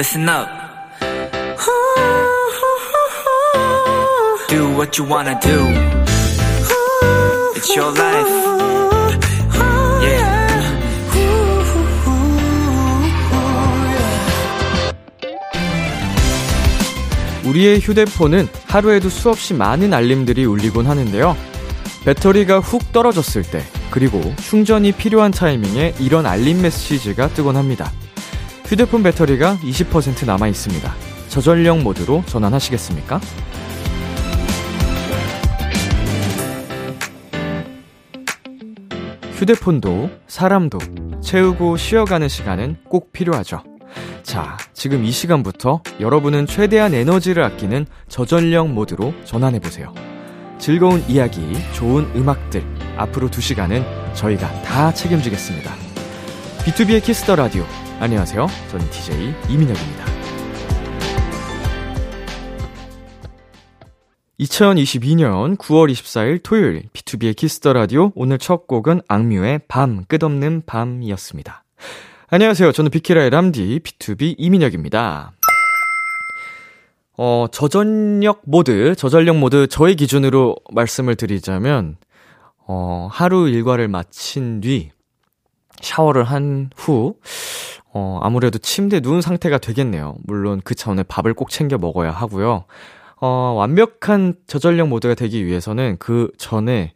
listen up. Do what you wanna do. It's your life. Yeah. 우리의 휴대폰은 하루에도 수없이 많은 알림들이 울리곤 하는데요. 배터리가 훅 떨어졌을 때, 그리고 충전이 필요한 타이밍에 이런 알림 메시지가 뜨곤 합니다. 휴대폰 배터리가 20% 남아 있습니다. 저전력 모드로 전환하시겠습니까? 휴대폰도 사람도 채우고 쉬어가는 시간은 꼭 필요하죠. 자, 지금 이 시간부터 여러분은 최대한 에너지를 아끼는 저전력 모드로 전환해보세요. 즐거운 이야기, 좋은 음악들, 앞으로 두 시간은 저희가 다 책임지겠습니다. 비투비의 키스 더 라디오. 안녕하세요. 저는 DJ 이민혁입니다. 2022년 9월 24일 토요일 비투비의 키스 더 라디오 오늘 첫 곡은 악뮤의 밤 끝없는 밤이었습니다. 안녕하세요. 저는 비키라의 람디 B2B 이민혁입니다. 어, 저전력 모드, 저전력 모드 저의 기준으로 말씀을 드리자면 어, 하루 일과를 마친 뒤 샤워를 한 후 어, 아무래도 침대에 누운 상태가 되겠네요. 물론 그 차원에 밥을 꼭 챙겨 먹어야 하고요. 어, 완벽한 저전력 모드가 되기 위해서는 그 전에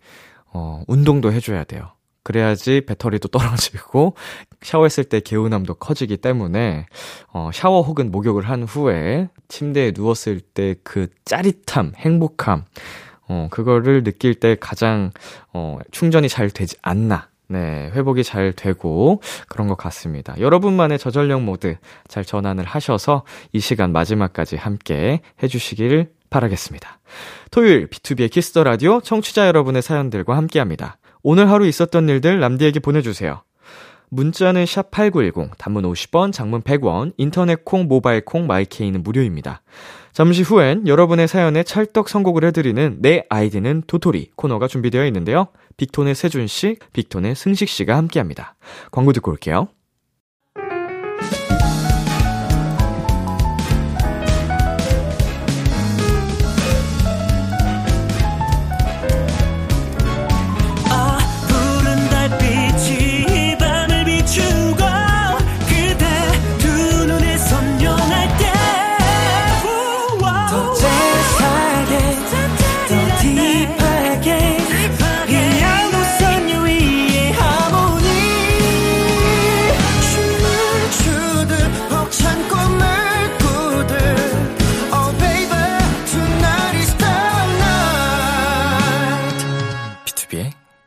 어, 운동도 해줘야 돼요. 그래야지 배터리도 떨어지고 샤워했을 때 개운함도 커지기 때문에 어, 샤워 혹은 목욕을 한 후에 침대에 누웠을 때 그 짜릿함, 행복함, 어, 그거를 느낄 때 가장 어, 충전이 잘 되지 않나. 네, 회복이 잘 되고 그런 것 같습니다. 여러분만의 저전력 모드 잘 전환을 하셔서 이 시간 마지막까지 함께 해주시길 바라겠습니다. 토요일 비투비의 키스 더 라디오 청취자 여러분의 사연들과 함께합니다. 오늘 하루 있었던 일들 남디에게 보내주세요. 문자는 샵 8910, 단문 50원, 장문 100원, 인터넷 콩, 모바일 콩, 마이케이는 무료입니다. 잠시 후엔 여러분의 사연에 찰떡 선곡을 해드리는 내 아이디는 도토리 코너가 준비되어 있는데요. 빅톤의 세준 씨, 빅톤의 승식 씨가 함께합니다. 광고 듣고 올게요.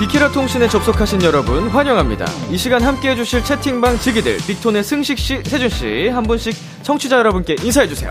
비키라 통신에 접속하신 여러분 환영합니다. 이 시간 함께 해주실 채팅방 지기들 빅톤의 승식 씨, 세준 씨 한 분씩 청취자 여러분께 인사해 주세요.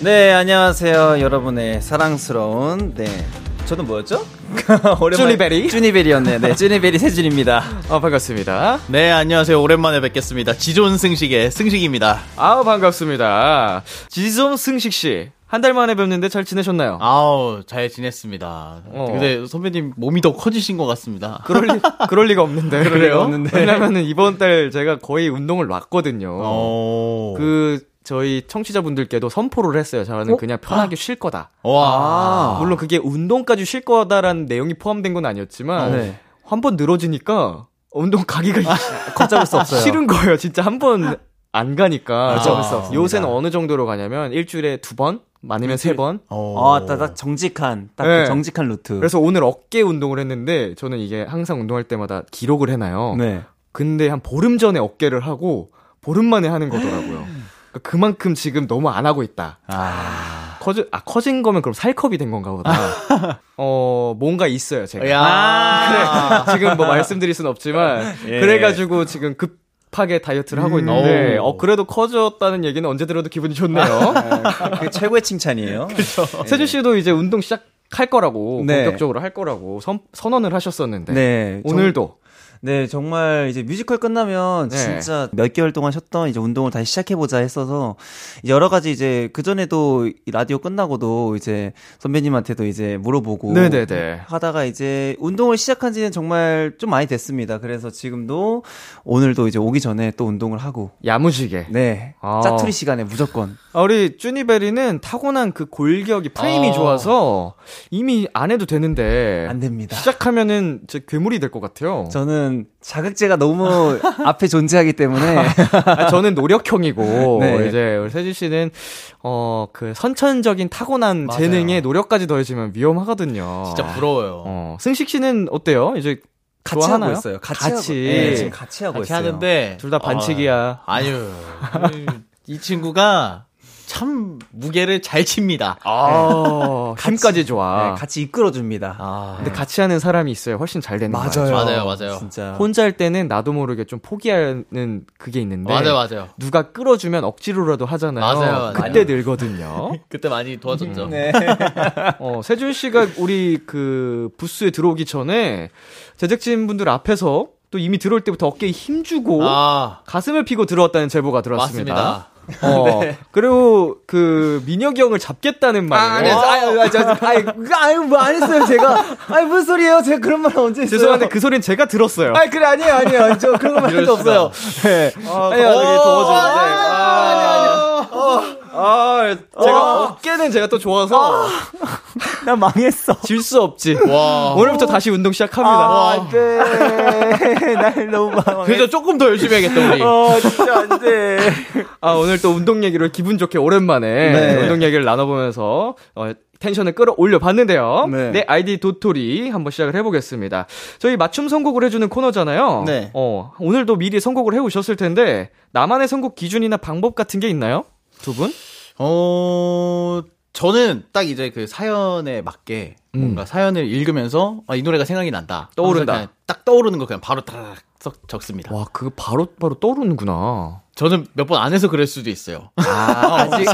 네, 안녕하세요. 여러분의 사랑스러운, 네. 저는 뭐였죠? 쭈니베리? 쭈니베리였네. 네, 쭈니베리 세준입니다. 아 반갑습니다. 네, 안녕하세요. 오랜만에 뵙겠습니다. 지존 승식의 승식입니다. 아우 반갑습니다. 지존 승식 씨 한 달 만에 뵙는데 잘 지내셨나요? 아우, 잘 지냈습니다. 어. 근데 선배님 몸이 더 커지신 것 같습니다. 그럴 리, 그럴 리가 없는데. 그럴 리가 없는데. 왜냐면은 이번 달 제가 거의 운동을 놨거든요. 어. 그, 저희 청취자분들께도 선포를 했어요. 저는 그냥 편하게 쉴 거다. 와. 물론 그게 운동까지 쉴 거다라는 내용이 포함된 건 아니었지만, 네. 한번 늘어지니까 운동 가기가 걷잡을 수 없어요. 싫은 거예요. 진짜 한번 안 가니까. 없습니다. 요새는 어느 정도로 가냐면 일주일에 두 번? 아니면 세 번? 어. 아, 딱, 딱 정직한, 딱 네. 그 정직한 루트. 그래서 오늘 어깨 운동을 했는데 저는 이게 항상 운동할 때마다 기록을 해놔요. 네. 근데 한 보름 전에 어깨를 하고 보름 만에 하는 거더라고요. 그러니까 그만큼 지금 너무 안 하고 있다. 아. 커지, 아, 커진 거면 그럼 살컵이 된 건가 보다. 어, 뭔가 있어요, 제가. 야. 그래, 지금 뭐 말씀드릴 순 없지만, 예. 그래가지고 지금 급 하게 다이어트를 하고 있는데, 오. 어, 그래도 커졌다는 얘기는 언제 들어도 기분이 좋네요. 그 최고의 칭찬이에요. 세준 씨도 이제 운동 시작 할 거라고 네. 본격적으로 할 거라고 선, 선언을 하셨었는데 네. 오늘도 네, 정말 이제 뮤지컬 끝나면 네. 진짜 몇 개월 동안 쉬었던 이제 운동을 다시 시작해보자 했어서 여러 가지 이제 그전에도 이 라디오 끝나고도 이제 선배님한테도 이제 물어보고 네네네. 하다가 이제 운동을 시작한 지는 정말 좀 많이 됐습니다. 그래서 지금도 오늘도 이제 오기 전에 또 운동을 하고 야무지게 네. 아. 짜투리 시간에 무조건. 아, 우리 쭈니베리는 타고난 그 골격이 프레임이 어. 좋아서 이미 안 해도 되는데 안 됩니다. 시작하면은 저 괴물이 될 것 같아요. 저는 자극제가 너무 앞에 존재하기 때문에 아, 저는 노력형이고 네. 이제 우리 세주 씨는 어 그 선천적인 타고난 맞아요. 재능에 노력까지 더해지면 위험하거든요. 진짜 부러워요. 어, 승식 씨는 어때요? 이제 같이 좋아하나요? 하고 있어요. 같이, 같이. 하고, 네, 지금 같이 하고 같이 있어요. 하는데 둘 다 반칙이야. 아, 아유 이 친구가 참 무게를 잘 칩니다. 아, 힘까지 좋아. 네, 같이 이끌어줍니다. 아, 근데 같이 하는 사람이 있어요. 훨씬 잘 되는 거예요. 맞아요, 맞아요. 진짜. 혼자 할 때는 나도 모르게 좀 포기하는 그게 있는데 맞아요, 맞아요. 누가 끌어주면 억지로라도 하잖아요. 맞아요, 그때 맞아요. 늘거든요. 그때 많이 도와줬죠. 네. 어, 세준 씨가 우리 그 부스에 들어오기 전에 제작진 분들 앞에서 또 이미 들어올 때부터 어깨에 힘 주고 아, 가슴을 피고 들어왔다는 제보가 들어왔습니다. 맞습니다. 어, 그리고 그 민혁이 형을 잡겠다는 말을 아유, 아유, 저, 아유, 아유, 뭐안 했어요, 제가. 아유, 무슨 소리예요? 제가 그런 말 언제 했어요? 죄송한데 그 소리는 제가 들었어요. 아니, 그래, 아니에요, 아니에요. 저 그런 말한 이럴 적 수가. 없어요. 네. 아, 아니요, 되게 더워지는데. 아니, 아니, 아니. 아, 제가 어 깨는 제가 또 좋아서 나 망했어. 질 수 없지. 와. 오늘부터 다시 운동 시작합니다. 아, 안 돼. 날 너무 망했어. 그래서 조금 더 열심히 해야겠다 우리. 어, 진짜 안 돼. 아, 오늘 또 운동 얘기를 기분 좋게 오랜만에 네. 운동 얘기를 나눠보면서 어, 텐션을 끌어올려 봤는데요. 네. 네, 아이디 도토리 한번 시작을 해보겠습니다. 저희 맞춤 선곡을 해주는 코너잖아요. 네. 어, 오늘도 미리 선곡을 해오셨을 텐데 나만의 선곡 기준이나 방법 같은 게 있나요? 두 분? 어, 저는 딱 이제 그 사연에 맞게 뭔가 사연을 읽으면서 아, 이 노래가 생각이 난다. 떠오른다. 딱 떠오르는 거 그냥 바로 적- 적습니다. 와, 그거 바로 바로 떠오르는구나. 저는 몇 번 안 해서 그럴 수도 있어요. 아, 아직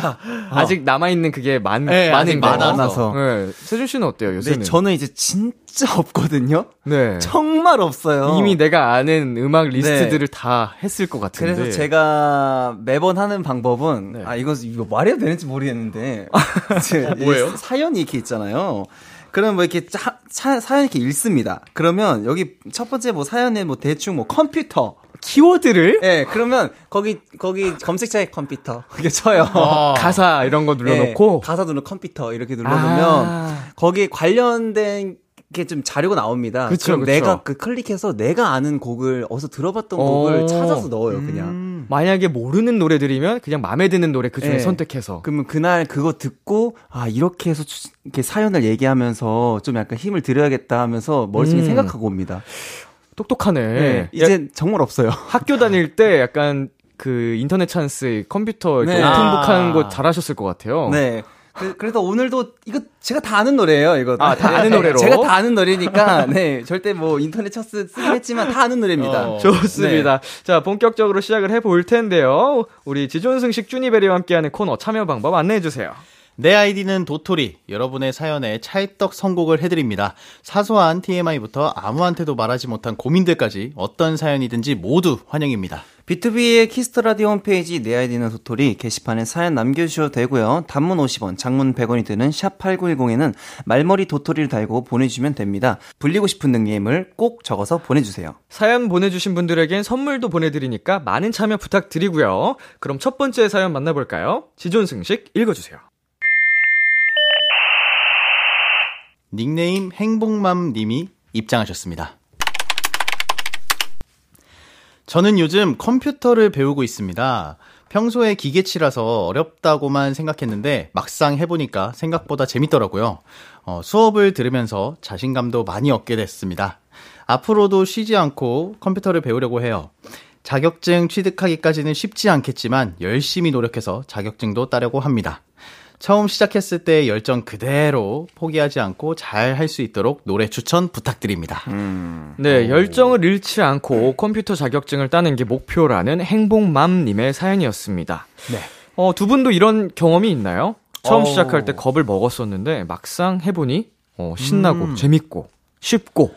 아직 남아 있는 그게 많 네, 많은. 많아서. 네, 세준 씨는 어때요? 요새는? 네, 저는 이제 진짜 없거든요. 네. 정말 없어요. 이미 내가 아는 음악 리스트들을 다 했을 것 같은데. 그래서 제가 매번 하는 방법은 네. 아 이거 이거 말해도 되는지 모르겠는데 어, 뭐예요? 이 사연이 이렇게 있잖아요. 그럼 뭐 이렇게 차, 차- 사연 이렇게 읽습니다. 그러면 여기 첫 번째 뭐 사연에 뭐 대충 뭐 컴퓨터 키워드를 예, 그러면 거기 거기 검색창에 컴퓨터 이렇게 쳐요. 아. 가사 이런 거 눌러놓고 예, 가사 누르 컴퓨터 이렇게 눌러놓으면 아. 거기에 관련된 게좀 자료가 나옵니다. 그쵸, 럼 그쵸. 내가 그 클릭해서 내가 아는 곡을 어디서 들어봤던 곡을 오. 찾아서 넣어요, 그냥. 만약에 모르는 노래들이면 그냥 마음에 드는 노래 그 중에 네. 선택해서 그러면 그날 그거 듣고 아 이렇게 해서 추- 이렇게 사연을 얘기하면서 좀 약간 힘을 들여야겠다 하면서 머릿속에 음. 생각하고 옵니다. 똑똑하네. 네, 야, 이제 정말 없어요. 학교 다닐 때 약간 그 인터넷 찬스 컴퓨터 네. 오픈북 하는 아. 거 잘하셨을 것 같아요. 네. 그- 그래서 오늘도 이거 제가 다 아는 노래예요, 이거. 아, 다 아는 네, 노래로? 제가 다 아는 노래니까 네 절대 뭐 인터넷 찬스 쓰, 쓰긴 했지만 다 아는 노래입니다. 어. 좋습니다. 자, 본격적으로 시작을 해 볼 텐데요. 우리 지존승식 쭈니베리와 함께하는 코너 참여 방법 안내해 주세요. 내 아이디는 도토리. 여러분의 사연에 찰떡 선곡을 해드립니다. 사소한 TMI부터 아무한테도 말하지 못한 고민들까지 어떤 사연이든지 모두 환영입니다. 비투비의 키스 더 라디오 홈페이지 내 아이디는 도토리 게시판에 사연 남겨주셔도 되고요. 단문 50원, 장문 100원이 드는 샵 8910에는 말머리 도토리를 달고 보내주시면 됩니다. 불리고 싶은 닉네임을 꼭 적어서 보내주세요. 사연 보내주신 분들에겐 선물도 보내드리니까 많은 참여 부탁드리고요. 그럼 첫 번째 사연 만나볼까요? 지존승식 읽어주세요. 닉네임 행복맘 님이 입장하셨습니다. 저는 요즘 컴퓨터를 배우고 있습니다. 평소에 기계치라서 어렵다고만 생각했는데 막상 해보니까 생각보다 재밌더라고요. 어, 수업을 들으면서 자신감도 많이 얻게 됐습니다. 앞으로도 쉬지 않고 컴퓨터를 배우려고 해요. 자격증 취득하기까지는 쉽지 않겠지만 열심히 노력해서 자격증도 따려고 합니다. 처음 시작했을 때 열정 그대로 포기하지 않고 잘 할 수 있도록 노래 추천 부탁드립니다. 네, 열정을 잃지 않고 컴퓨터 자격증을 따는 게 목표라는 행복맘님의 사연이었습니다. 네. 어, 두 분도 이런 경험이 있나요? 처음 어. 시작할 때 겁을 먹었었는데 막상 해보니 어, 신나고 음. 재밌고 쉽고.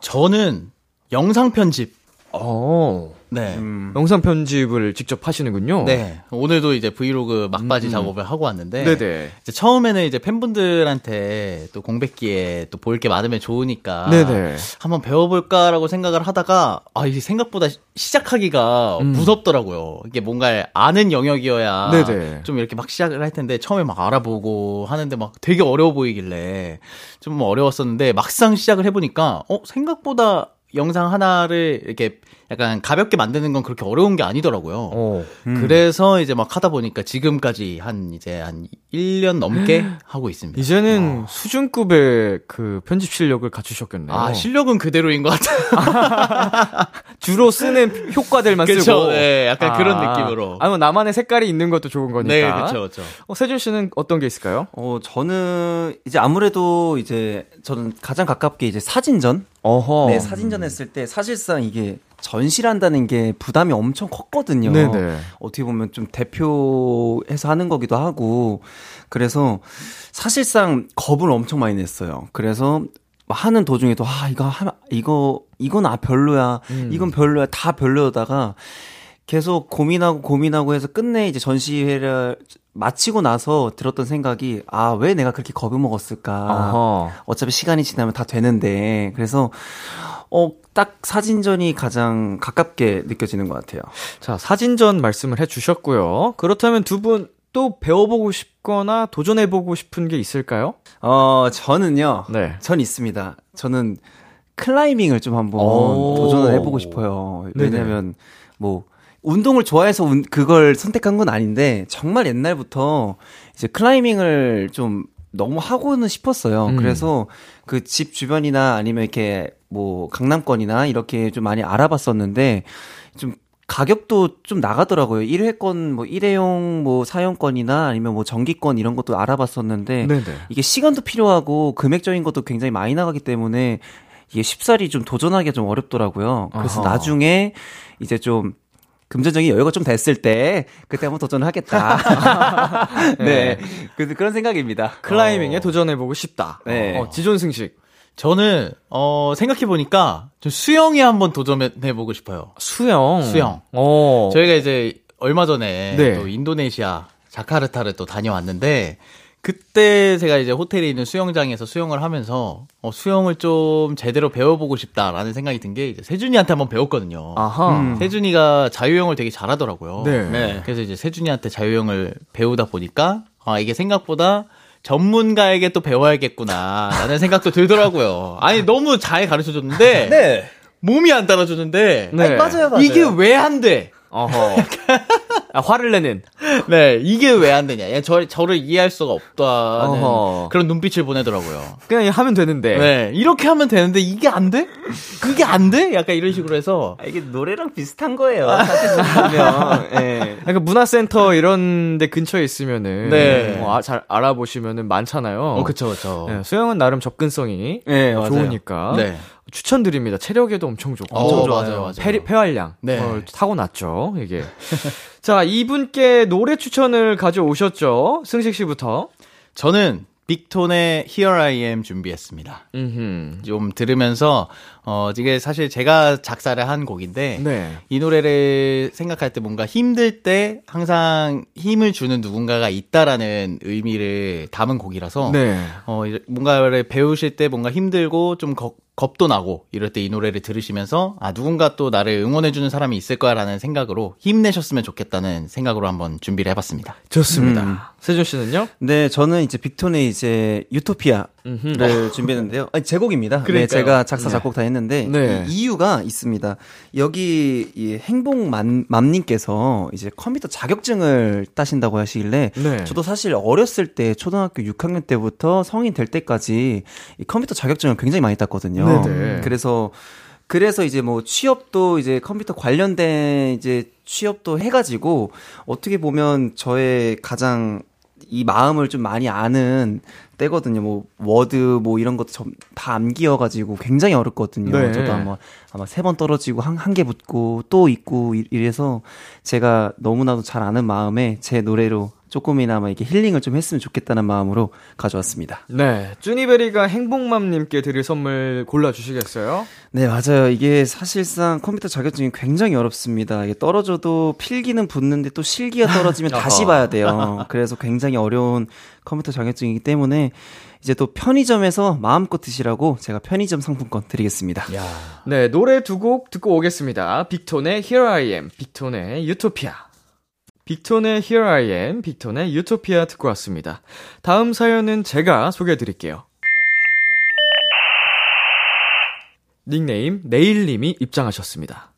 저는 영상 편집. 어. 네. 음. 영상 편집을 직접 하시는군요. 네. 오늘도 이제 브이로그 막바지 음. 작업을 하고 왔는데. 네네. 이제 처음에는 이제 팬분들한테 또 공백기에 또 볼 게 많으면 좋으니까. 네네. 한번 배워볼까라고 생각을 하다가, 아, 이게 생각보다 시- 시작하기가 음. 무섭더라고요. 이게 뭔가 아는 영역이어야. 네네. 좀 이렇게 막 시작을 할 텐데, 처음에 막 알아보고 하는데 막 되게 어려워 보이길래 좀 어려웠었는데, 막상 시작을 해보니까, 어, 생각보다 영상 하나를 이렇게 약간 가볍게 만드는 건 그렇게 어려운 게 아니더라고요. 어. 그래서 이제 막 하다 보니까 지금까지 한 이제 한 1년 넘게 하고 있습니다. 이제는 수준급의 그 편집 실력을 갖추셨겠네요. 아, 실력은 그대로인 것 같아요. 주로 쓰는 효과들만 그쵸, 쓰고. 네, 약간 그런 느낌으로. 아니, 뭐 나만의 색깔이 있는 것도 좋은 거니까. 네, 그렇죠, 그렇죠. 어, 세준 씨는 어떤 게 있을까요? 어, 저는 이제 아무래도 이제 저는 가장 가깝게 이제 사진전? 어허. 네, 사진전 했을 때 사실상 이게 전시한다는 게 부담이 엄청 컸거든요. 네네. 어떻게 보면 좀 대표해서 하는 거기도 하고 그래서 사실상 겁을 엄청 많이 냈어요. 그래서 하는 도중에도 아 이거 하면 이거 이건 아 별로야 음. 이건 별로야 다 별로다가 계속 고민하고 고민하고 해서 끝내 이제 전시회를 마치고 나서 들었던 생각이 아 왜 내가 그렇게 겁을 먹었을까 어허. 어차피 시간이 지나면 다 되는데 그래서 어 딱 사진전이 가장 가깝게 느껴지는 것 같아요. 자, 사진전 말씀을 해 주셨고요. 그렇다면 두 분 또 배워보고 싶거나 도전해보고 싶은 게 있을까요? 어 저는요. 네. 전 있습니다. 저는 클라이밍을 좀 한번 오. 도전을 해보고 싶어요. 네네. 왜냐면 뭐 운동을 좋아해서 운- 그걸 선택한 건 아닌데 정말 옛날부터 이제 클라이밍을 좀 너무 하고는 싶었어요. 음. 그래서 그 집 주변이나 아니면 이렇게 뭐 강남권이나 이렇게 좀 많이 알아봤었는데 좀 가격도 좀 나가더라고요. 1회권 뭐 일회용 뭐 사용권이나 아니면 뭐 정기권 이런 것도 알아봤었는데 네네. 이게 시간도 필요하고 금액적인 것도 굉장히 많이 나가기 때문에 이게 쉽사리 좀 도전하기가 좀 어렵더라고요. 그래서 아하. 나중에 이제 좀 금전적인 여유가 좀 됐을 때 그때 한번 도전을 하겠다. 네. 그 그런 생각입니다. 클라이밍에 어. 도전해보고 싶다. 네. 어, 지존승식. 저는 어 생각해 보니까 좀 수영에 한번 도전해 보고 싶어요. 수영. 수영. 어. 저희가 이제 얼마 전에 네. 또 인도네시아 자카르타를 또 다녀왔는데 그때 제가 이제 호텔에 있는 수영장에서 수영을 하면서 어, 수영을 좀 제대로 배워보고 싶다라는 생각이 든 게 이제 세준이한테 한번 배웠거든요. 아하. 음. 세준이가 자유형을 되게 잘하더라고요. 네. 그래서 이제 세준이한테 자유형을 배우다 보니까 아 이게 생각보다 전문가에게 또 배워야겠구나 라는 생각도 들더라고요. 아니 너무 잘 가르쳐 줬는데 네. 몸이 안 따라주는데 네. 맞아요, 맞아요. 이게 왜 안 돼? 어허. 아, 화를 내는. 네, 이게 왜 안 되냐? 얘 저, 저를 이해할 수가 없다는 어허. 그런 눈빛을 보내더라고요. 그냥 하면 되는데. 네, 이렇게 하면 되는데 이게 안 돼? 이게 안 돼? 약간 이런 식으로 해서 아, 이게 노래랑 비슷한 거예요. 사실 보면. 예. 그러니까 문화센터 이런 데 근처에 있으면은 네. 어, 아, 잘 알아보시면은 많잖아요. 어, 그쵸, 그쵸. 네, 수영은 나름 접근성이 네. 좋으니까 네. 추천드립니다. 체력에도 엄청 좋고 엄청 좋아요. 맞아요, 맞아요. 폐, 폐활량 네. 어, 타고났죠. 이게 자 이분께 노래 추천을 가져오셨죠. 승식 씨부터. 저는 빅톤의 Here I Am 준비했습니다. 음흠. 좀 들으면서 어 이게 사실 제가 작사를 한 곡인데 네. 이 노래를 생각할 때 뭔가 힘들 때 항상 힘을 주는 누군가가 있다라는 의미를 담은 곡이라서 네. 어, 뭔가를 배우실 때 뭔가 힘들고 좀 겁, 겁도 나고 이럴 때 이 노래를 들으시면서 아, 누군가 또 나를 응원해주는 사람이 있을 거야라는 생각으로 힘내셨으면 좋겠다는 생각으로 한번 준비를 해봤습니다. 좋습니다. 세준 씨는요? 네, 저는 이제 빅톤의 이제 유토피아를 음흠. 준비했는데요. 아니, 제 곡입니다. 네, 그러니까요. 제가 작사, 작곡 다 했는데, 네. 이 이유가 있습니다. 여기, 이 행복맘, 맘님께서 이제 컴퓨터 자격증을 따신다고 하시길래, 네. 저도 사실 어렸을 때, 초등학교 6학년 때부터 성인 될 때까지 이 컴퓨터 자격증을 굉장히 많이 땄거든요. 네네. 그래서, 그래서 이제 뭐 취업도 이제 컴퓨터 관련된 이제 취업도 해가지고 어떻게 보면 저의 가장 이 마음을 좀 많이 아는 때거든요. 뭐 워드 뭐 이런 것도 좀다 암기여가지고 굉장히 어렵거든요. 네. 저도 아마 아마 세 번 떨어지고 한 한 개 붙고 또 있고 이- 이래서 제가 너무나도 잘 아는 마음에 제 노래로 조금이나마 이렇게 힐링을 좀 했으면 좋겠다는 마음으로 가져왔습니다. 네, 쭈니베리가 행복맘님께 드릴 선물 골라주시겠어요? 네, 맞아요. 이게 사실상 컴퓨터 자격증이 굉장히 어렵습니다. 이게 떨어져도 필기는 붙는데 또 실기가 떨어지면 다시 봐야 돼요. 그래서 굉장히 어려운 컴퓨터 자격증이기 때문에 이제 또 편의점에서 마음껏 드시라고 제가 편의점 상품권 드리겠습니다. 네, 노래 두 곡 듣고 오겠습니다. 빅톤의 Here I Am, 빅톤의 유토피아. 빅톤의 Here I Am, 빅톤의 유토피아 듣고 왔습니다. 다음 사연은 제가 소개해 드릴게요. 닉네임 네일님이 입장하셨습니다.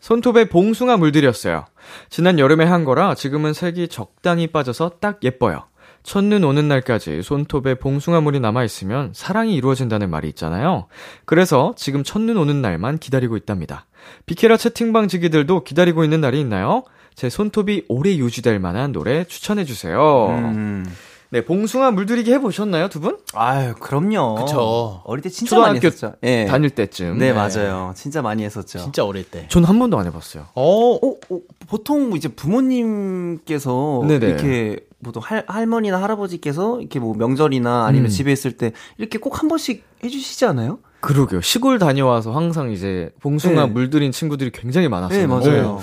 손톱에 봉숭아 물들였어요. 지난 여름에 한 거라 지금은 색이 적당히 빠져서 딱 예뻐요. 첫눈 오는 날까지 손톱에 봉숭아물이 남아있으면 사랑이 이루어진다는 말이 있잖아요. 그래서 지금 첫눈 오는 날만 기다리고 있답니다. 비케라 채팅방 지기들도 기다리고 있는 날이 있나요? 제 손톱이 오래 유지될 만한 노래 추천해주세요. 음. 네, 봉숭아 물들이기 해보셨나요, 두 분? 아유, 그럼요. 그쵸. 어릴 때 진짜 많이 했었죠. 예. 다닐 때쯤. 네, 맞아요. 진짜 많이 했었죠. 진짜 어릴 때. 전 한 번도 안 해봤어요. 어, 어, 어, 보통 이제 부모님께서 네네. 이렇게 보통 할, 할머니나 할아버지께서 이렇게 뭐 명절이나 아니면 음. 집에 있을 때 이렇게 꼭 한 번씩 해주시지 않아요? 그러게요. 시골 다녀와서 항상 이제 봉숭아 네. 물들인 친구들이 굉장히 많았어요. 네, 맞아요.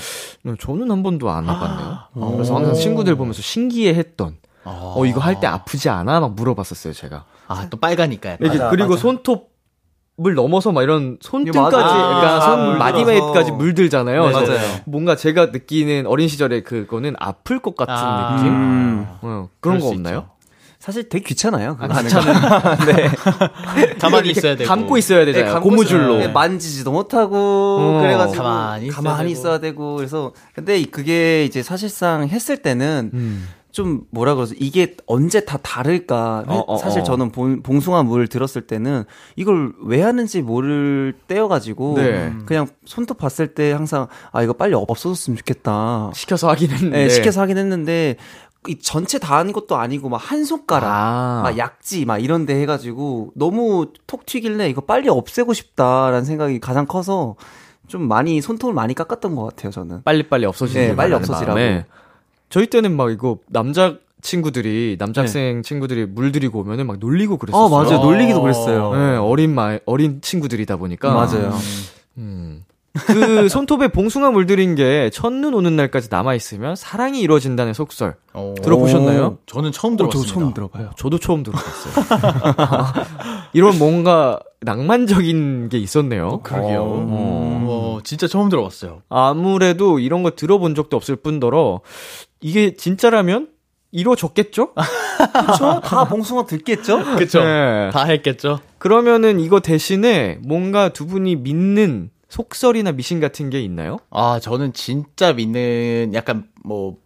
저는 한 번도 안 해봤네요. 오. 그래서 항상 친구들 보면서 신기해했던. 어, 어, 이거 할 때 아프지 않아? 막 물어봤었어요, 제가. 아, 또 빨가니까. 약간. 이게 맞아, 그리고 맞아. 손톱을 넘어서 막 이런 손등까지, 맞아. 그러니까 아, 손 마디매까지 물들어서. 물들잖아요. 네, 그래서 맞아요. 뭔가 제가 느끼는 어린 시절에 그거는 아플 것 같은 아. 느낌? 음. 어, 그런 거수 없나요? 있죠. 사실 되게 귀찮아요. 아, 거. 네. 가만히 있어야 되고. 감고 있어야 되잖아요. 네, 고무줄로. 네, 만지지도 못하고 어. 그래가지고 가만히 있어야 가만히 되고. 있어야 되고 그래서 근데 그게 이제 사실상 했을 때는 음. 좀 뭐라 그러지 이게 언제 다 다를까 어, 어, 사실 어. 저는 봉, 봉숭아 물 들었을 때는 이걸 왜 하는지 모를 때여가지고 네. 그냥 손톱 봤을 때 항상 아 이거 빨리 없어졌으면 좋겠다 시켜서 하긴 했는데. 네, 시켜서 하긴 했는데 이 전체 다 한 것도 아니고 막 한 손가락 아. 막 약지 막 이런 데 해가지고 너무 톡 튀길래 이거 빨리 없애고 싶다라는 생각이 가장 커서 좀 많이 손톱을 많이 깎았던 것 같아요 저는 빨리 빨리 없어지는 네, 빨리 없어지라고. 저희 때는 막 이거 남자 친구들이 남학생 친구들이 물들이고 오면은 막 놀리고 그랬었어요. 어 맞아요 놀리기도 그랬어요 네, 어린 마 어린 친구들이다 보니까 맞아요 음. 그 손톱에 봉숭아 물들인 게 첫눈 오는 날까지 남아 있으면 사랑이 이루어진다는 속설 어. 들어보셨나요? 저는 처음 어, 저 들어봤습니다. 처음 들어봐요 저도 처음 들어봤어요. 이런 뭔가 낭만적인 게 있었네요. 그러게요. 어. 와, 진짜 처음 들어봤어요. 아무래도 이런 거 들어본 적도 없을 뿐더러 이게 진짜라면 이루어졌겠죠? 그쵸? 다 봉숭아 듣겠죠? 그쵸. 네. 다 했겠죠? 그러면은 이거 대신에 뭔가 두 분이 믿는 속설이나 미신 같은 게 있나요? 아, 저는 진짜 믿는 약간 뭐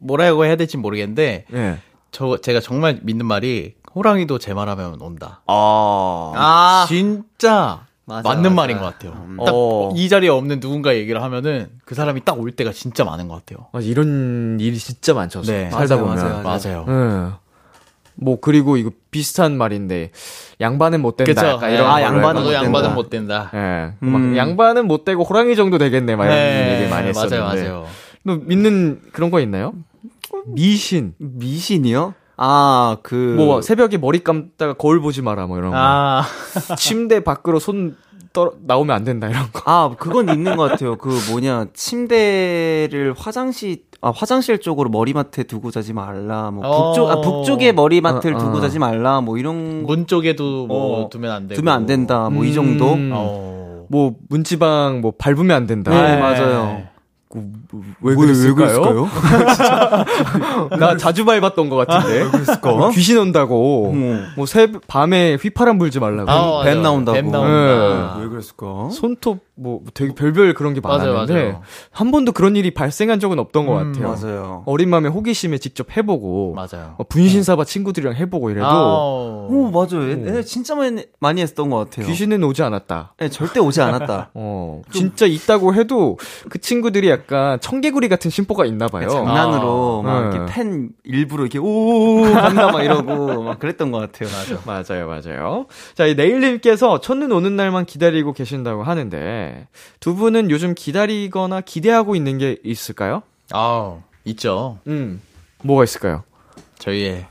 뭐라고 해야 될지 모르겠는데 네. 저 제가 정말 믿는 말이 호랑이도 제 말하면 온다. 아. 아, 진짜 맞아, 맞는 맞아. 말인 것 같아요. 딱 어. 이 자리에 없는 누군가 얘기를 하면은 그 사람이 딱 올 때가 진짜 많은 것 같아요. 맞아, 이런 일이 진짜 많죠. 네. 살다 맞아요, 보면. 맞아요. 맞아요. 네. 뭐 그리고 이거 비슷한 말인데 양반은 못 된다. 그쵸? 약간 이런 아, 양반은 막- 못 양반은 된다. 못 된다. 예. 음. 막 양반은 못 되고 호랑이 정도 되겠네. 막 이런 얘기 많이 했었는데. 맞아요, 맞아요. 너 믿는 그런 거 있나요? 미신. 미신이요? 아, 그. 뭐 새벽에 머리 감다가 거울 보지 마라 뭐 이런 거. 아, 침대 밖으로 손 떨어 나오면 안 된다 이런 거. 아, 그건 있는 것 같아요. 그 뭐냐, 침대를 화장실, 아, 화장실 쪽으로 머리맡에 두고 자지 말라. 뭐, 북쪽, 아, 어. 북쪽에 머리맡을 어, 어. 두고 자지 말라. 뭐, 이런 거문 쪽에도 뭐 어, 두면 안 되고. 두면 안 된다. 뭐, 이 음. 정도? 어. 뭐 문지방 뭐 밟으면 안 된다. 네, 맞아요. 왜 뭐, 왜 그랬을까요? 나 자주 밟았던 것 같은데. 뭐 귀신 온다고. 어. 뭐새 밤에 휘파람 불지 말라고. 아. 뱀 나온다고. 뱀 나온다. 네. 왜 그랬을까? 손톱 뭐 되게 별별 그런 게 맞아요, 많았는데 맞아요. 한 번도 그런 일이 발생한 적은 없던 것 음, 같아요. 맞아요. 어린 마음에 호기심에 직접 해보고 맞아요. 어, 분신사바 친구들이랑 해보고 이래도 아우. 오, 맞아요. 얘, 얘 진짜 많이, 많이 했던 것 같아요. 귀신은 오지 않았다. 예, 절대 오지 않았다. 어, 진짜 있다고 해도 그 친구들이 약간 약간 청개구리 같은 심보가 있나 봐요. 장난으로 막 네. 이렇게 펜 일부러 이렇게 오 한다 막 이러고 막 그랬던 것 같아요. 맞아. 맞아요, 맞아요. 자, 이 네일님께서 첫눈 오는 날만 기다리고 계신다고 하는데 두 분은 요즘 기다리거나 기대하고 있는 게 있을까요? 아 있죠. 음, 뭐가 있을까요? 저희의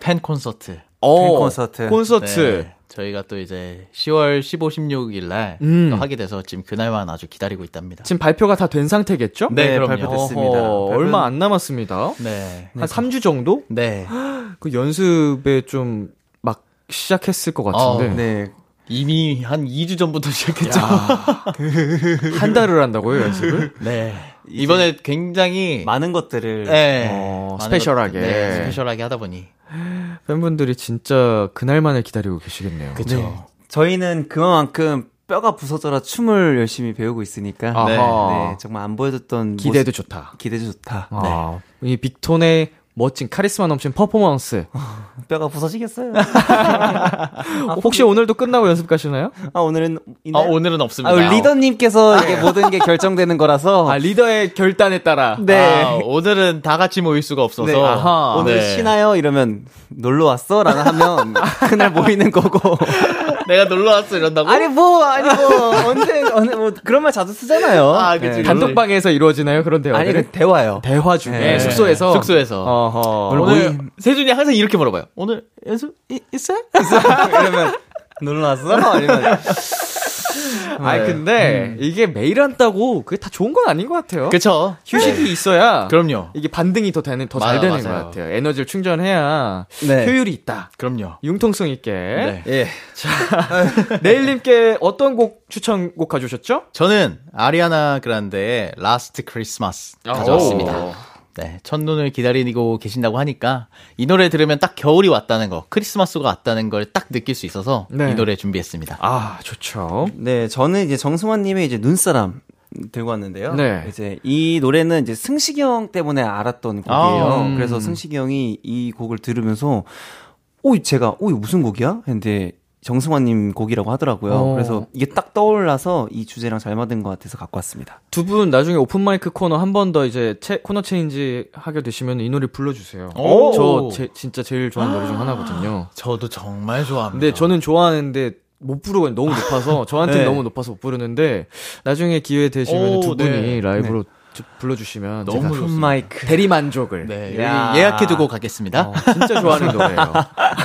팬 콘서트. 어, 콘서트. 콘서트. 네, 저희가 또 이제 10월 15, 16일 날 음. 또 하게 돼서 지금 그날만 아주 기다리고 있답니다. 지금 발표가 다 된 상태겠죠? 네, 그럼요. 발표됐습니다. 어허, 발표- 얼마 안 남았습니다. 네. 한 3주 정도? 네. 그 연습에 좀 막 시작했을 것 같은데. 어, 네. 이미 한 2주 전부터 시작했죠. 한 달을 한다고요, 연습을? 네. 이번에 굉장히 많은 것들을 네. 어, 많은 스페셜하게. 것들, 네, 스페셜하게 하다 보니. 팬분들이 진짜 그날만을 기다리고 계시겠네요. 그쵸. 저희는 그만큼 뼈가 부서져라 춤을 열심히 배우고 있으니까 아하. 네, 정말 안 보여줬던 기대도 모습- 좋다. 기대도 좋다. 아, 이 빅톤의 멋진 카리스마 넘친 퍼포먼스. 뼈가 부서지겠어요. 어, 혹시 오늘도 끝나고 연습 가시나요? 아 오늘은 아, 있나요? 오늘은 아, 없습니다. 우리 리더님께서 이게 모든 게 결정되는 거라서 아, 리더의 결단에 따라. 네. 아, 오늘은 다 같이 모일 수가 없어서. 네. 아하. 오늘 네. 쉬나요? 이러면 놀러 왔어? 라고 하면 그날 모이는 거고 내가 놀러 왔어 이런다고? 아니 뭐 아니 뭐 언제 언제 뭐 그런 말 자주 쓰잖아요. 아, 그치, 그치. 단톡방에서 이루어지나요? 그런 대화들이? 아니 그 대화요. 대화 중에 네. 숙소에서 숙소에서. 어허. 오늘 세준이 항상 이렇게 물어봐요. 오늘 연습 이- 있어요? 이러면 놀러 왔어? 아니면 아니 근데 이게 매일 한다고 그게 다 좋은 건 아닌 것 같아요. 그쵸. 휴식이 있어야 그럼요. 이게 반등이 더 되는 더 잘 되는 맞아요. 것 같아요. 에너지를 충전해야 네. 효율이 있다. 그럼요. 융통성 있게. 네. 예. 네일님께 어떤 곡 추천곡 가져오셨죠? 저는 아리아나 그란데의 Last Christmas 가져왔습니다. 네, 첫눈을 기다리고 계신다고 하니까 이 노래 들으면 딱 겨울이 왔다는 거, 크리스마스가 왔다는 걸 딱 느낄 수 있어서 네. 이 노래 준비했습니다. 아 좋죠. 네, 저는 이제 정승환 님의 이제 눈사람 들고 왔는데요. 네. 이제 이 노래는 이제 승식이 형 때문에 알았던 곡이에요. 아, 음. 그래서 승식이 형이 이 곡을 들으면서 오, 제가 오, 이거 무슨 곡이야? 했는데 정승환님 곡이라고 하더라고요. 어. 그래서 이게 딱 떠올라서 이 주제랑 잘 맞은 것 같아서 갖고 왔습니다. 두 분 나중에 오픈 마이크 코너 한 번 더 이제 채, 코너 체인지 하게 되시면 이 노래 불러주세요. 오. 저 제, 진짜 제일 좋아하는 노래 중 하나거든요. 저도 정말 좋아합니다. 근데 저는 좋아하는데 못 부르고 너무 높아서 저한테 네. 너무 높아서 못 부르는데 나중에 기회 되시면 오, 두 분이 네. 라이브로 주- 불러주시면 너무 제가 좋습니다. 마이크. 대리 만족을 네, 예약해두고 가겠습니다. 어, 진짜 좋아하는 노래예요.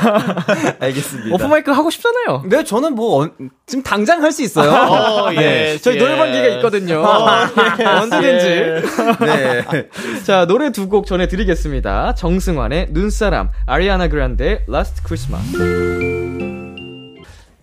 알겠습니다. 오픈 마이크 하고 싶잖아요. 네, 저는 뭐 언- 지금 당장 할 수 있어요. 어, 예, 저희 예. 노래방 기가 있거든요. 언제든지. 네. 자, 노래 두 곡 전해드리겠습니다. 정승환의 눈사람, 아리아나 그란데의 Last Christmas.